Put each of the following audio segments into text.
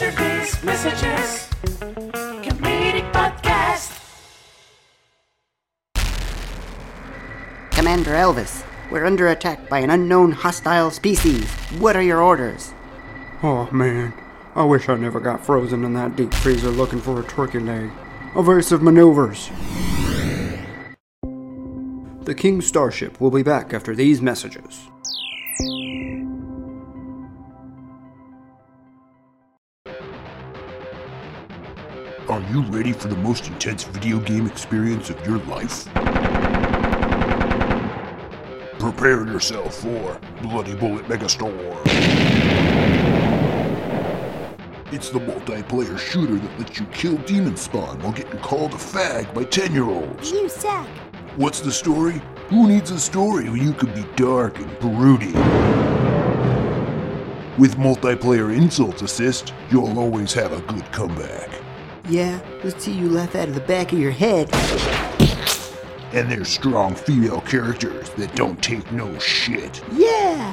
After These Messages Comedic Podcast. Commander Elvis, we're under attack by an unknown hostile species. What are your orders? Oh man, I wish I never got frozen in that deep freezer looking for a turkey leg. Evasive maneuvers. The King Starship will be back after these messages. Are you ready for the most intense video game experience of your life? Prepare yourself for Bloody Bullet Megastorm. It's the multiplayer shooter that lets you kill demon spawn while getting called a fag by 10 year olds. You suck. What's the story? Who needs a story when you can be dark and broody? With multiplayer insults assist, you'll always have a good comeback. Yeah, let's see you laugh out of the back of your head. And there's strong female characters that don't take no shit. Yeah!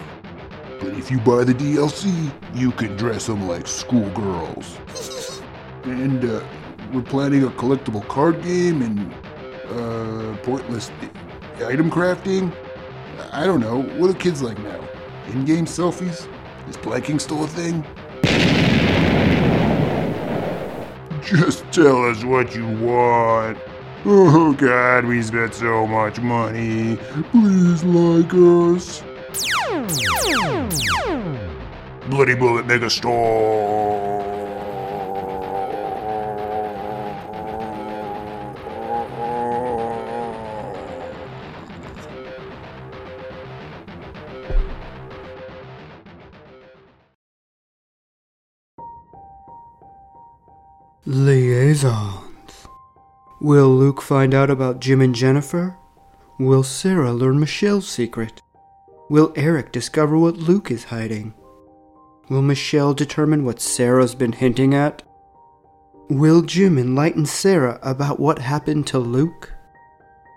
But if you buy the DLC, you can dress them like schoolgirls. and uh, we're planning a collectible card game and uh, pointless item crafting. I don't know. What do kids like now? In-game selfies? Is planking still a thing? Just tell us what you want. Oh God, we spent so much money. Please like us. Bloody Bullet Megastore. Liaisons. Will Luke find out about Jim and Jennifer? Will Sarah learn Michelle's secret? Will Eric discover what Luke is hiding? Will Michelle determine what Sarah's been hinting at? Will Jim enlighten Sarah about what happened to Luke?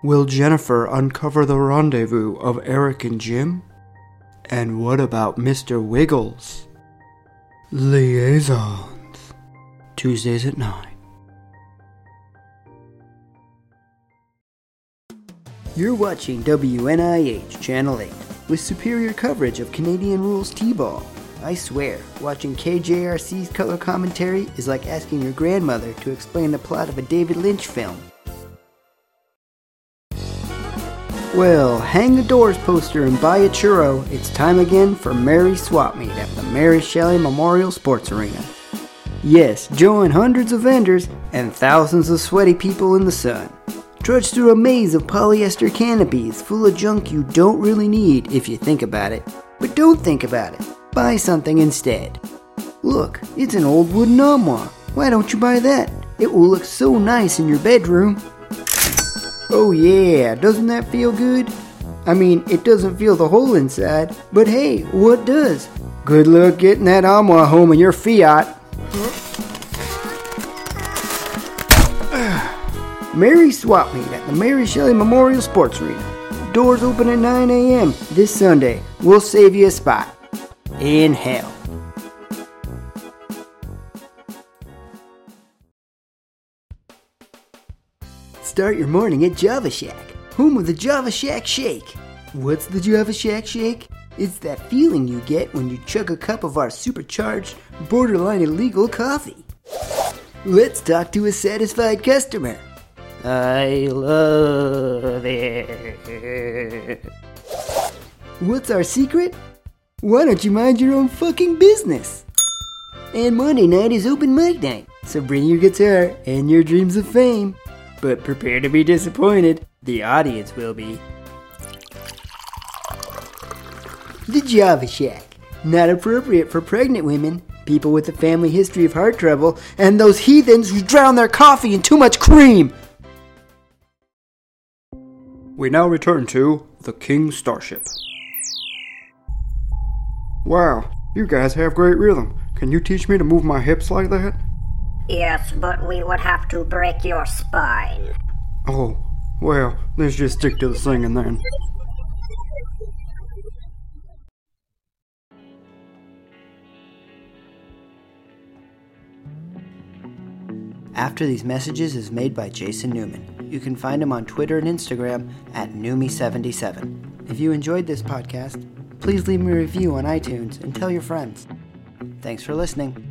Will Jennifer uncover the rendezvous of Eric and Jim? And what about Mr. Wiggles? Liaisons. Tuesdays at 9. You're watching WNIH Channel 8 with superior coverage of Canadian rules T-ball. I swear, watching KJRC's color commentary is like asking your grandmother to explain the plot of a David Lynch film. Well, hang the doors poster and buy a churro. It's time again for Mary Swap Meet at the Mary Shelley Memorial Sports Arena. Yes, join hundreds of vendors and thousands of sweaty people in the sun. Trudge through a maze of polyester canopies full of junk you don't really need if you think about it. But don't think about it. Buy something instead. Look, it's an old wooden armoire. Why don't you buy that? It will look so nice in your bedroom. Oh yeah, doesn't that feel good? I mean, it doesn't feel the hole inside, but hey, what does? Good luck getting that armoire home in your Fiat. Mary Swap Meet at the Mary Shelley Memorial Sports Arena. Doors open at 9 a.m. this Sunday. We'll save you a spot. In hell. Start your morning at Java Shack, home of the Java Shack Shake. What's the Java Shack Shake? It's that feeling you get when you chug a cup of our supercharged, borderline illegal coffee. Let's talk to a satisfied customer. I love it. What's our secret? Why don't you mind your own fucking business? And Monday night is open mic night, so bring your guitar and your dreams of fame. But prepare to be disappointed. The audience will be. The Java Shack. Not appropriate for pregnant women, people with a family history of heart trouble, and those heathens who drown their coffee in too much cream. We now return to the King Starship. Wow, you guys have great rhythm. Can you teach me to move my hips like that? Yes, but we would have to break your spine. Oh, well, let's just stick to the singing then. After These Messages is made by Jason Newman. You can find him on Twitter and Instagram at Numi77. If you enjoyed this podcast, please leave me a review on iTunes and tell your friends. Thanks for listening.